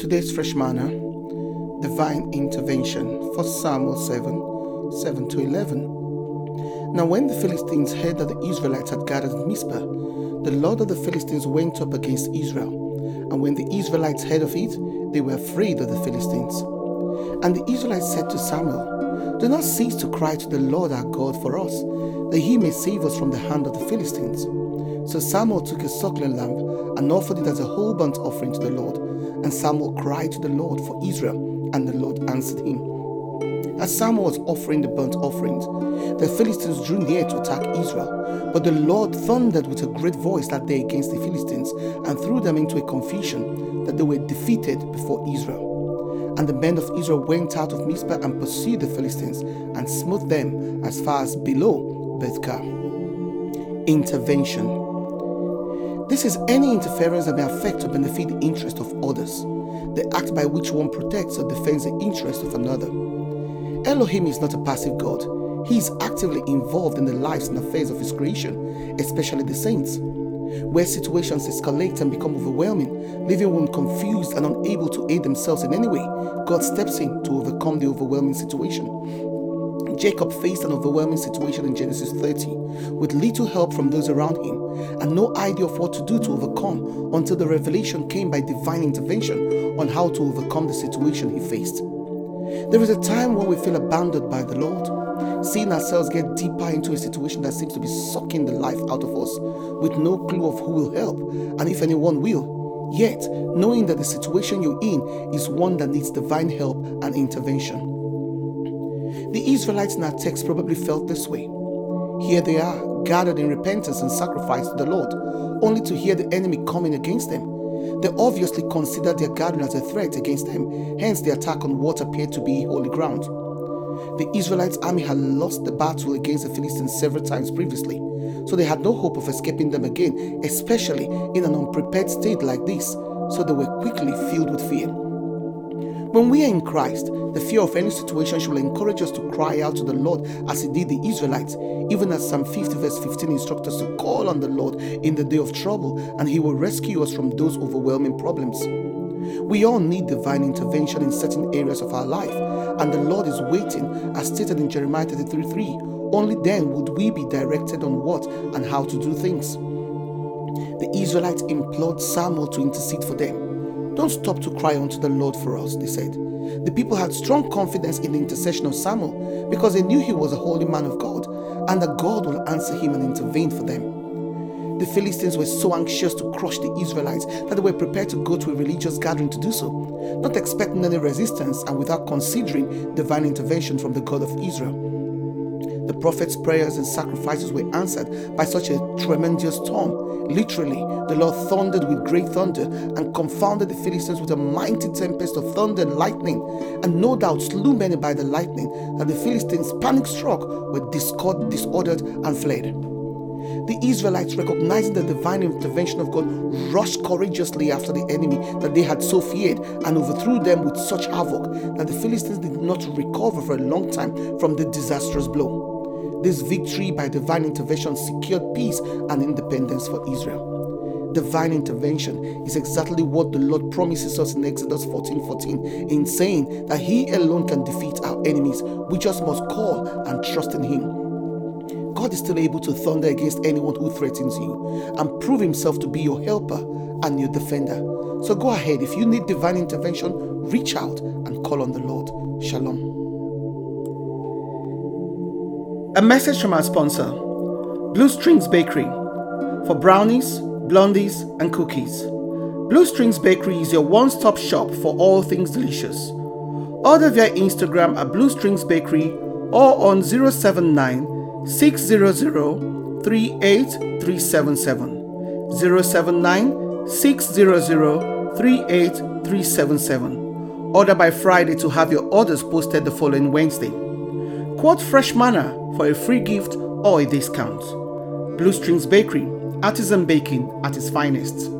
Today's fresh manna, divine intervention, 1 Samuel 7 7 to 11. Now, when the Philistines heard that the Israelites had gathered at Mizpah, the Lord of the Philistines went up against Israel. And when the Israelites heard of it, they were afraid of the Philistines. And the Israelites said to Samuel, Do not cease to cry to the Lord our God for us, that he may save us from the hand of the Philistines. So Samuel took a suckling lamb and offered it as a whole burnt offering to the Lord. And Samuel cried to the Lord for Israel, and the Lord answered him. As Samuel was offering the burnt offerings, the Philistines drew near to attack Israel. But the Lord thundered with a great voice that day against the Philistines and threw them into a confusion that they were defeated before Israel. And the men of Israel went out of Mizpah and pursued the Philistines and smote them as far as below Beth-car. Intervention. This is any interference that may affect or benefit the interest of others, the act by which one protects or defends the interest of another. Elohim is not a passive God. He is actively involved in the lives and affairs of His creation, especially the saints. Where situations escalate and become overwhelming, leaving one confused and unable to aid themselves in any way, God steps in to overcome the overwhelming situation. Jacob faced an overwhelming situation in Genesis 30 with little help from those around him and no idea of what to do to overcome until the revelation came by divine intervention on how to overcome the situation he faced. There is a time when we feel abandoned by the Lord, seeing ourselves get deeper into a situation that seems to be sucking the life out of us with no clue of who will help and if anyone will. Yet, knowing that the situation you're in is one that needs divine help and intervention. The Israelites in our text probably felt this way. Here they are, gathered in repentance and sacrifice to the Lord, only to hear the enemy coming against them. They obviously considered their gathering as a threat against them, hence the attack on what appeared to be holy ground. The Israelites' army had lost the battle against the Philistines several times previously, so they had no hope of escaping them again, especially in an unprepared state like this, so they were quickly filled with fear. When we are in Christ, the fear of any situation should encourage us to cry out to the Lord as He did the Israelites, even as Psalm 50, verse 15 instructs us to call on the Lord in the day of trouble, and He will rescue us from those overwhelming problems. We all need divine intervention in certain areas of our life, and the Lord is waiting, as stated in Jeremiah 33 3. Only then would we be directed on what and how to do things. The Israelites implored Samuel to intercede for them. Don't stop to cry unto the Lord for us, they said. The people had strong confidence in the intercession of Samuel because they knew he was a holy man of God and that God will answer him and intervene for them. The Philistines were so anxious to crush the Israelites that they were prepared to go to a religious gathering to do so, not expecting any resistance and without considering divine intervention from the God of Israel. The prophet's prayers and sacrifices were answered by such a tremendous storm. Literally, the Lord thundered with great thunder and confounded the Philistines with a mighty tempest of thunder and lightning, and no doubt slew many by the lightning, that the Philistines, panic struck, were disordered and fled. The Israelites, recognizing the divine intervention of God, rushed courageously after the enemy that they had so feared and overthrew them with such havoc that the Philistines did not recover for a long time from the disastrous blow. This victory by divine intervention secured peace and independence for Israel. Divine intervention is exactly what the Lord promises us in Exodus 14 14 in saying that He alone can defeat our enemies. We just must call and trust in Him. God is still able to thunder against anyone who threatens you and prove Himself to be your helper and your defender. So go ahead, if you need divine intervention, reach out and call on the Lord. Shalom. A message from our sponsor, Blue Strings Bakery, for brownies, blondies, and cookies. Blue Strings Bakery is your one stop shop for all things delicious. Order via Instagram at Blue Strings Bakery or on 079 600 38377. 079 600 38377. Order by Friday to have your orders posted the following Wednesday. Quote Fresh Manna for a free gift or a discount. Blue Strings Bakery, artisan baking at its finest.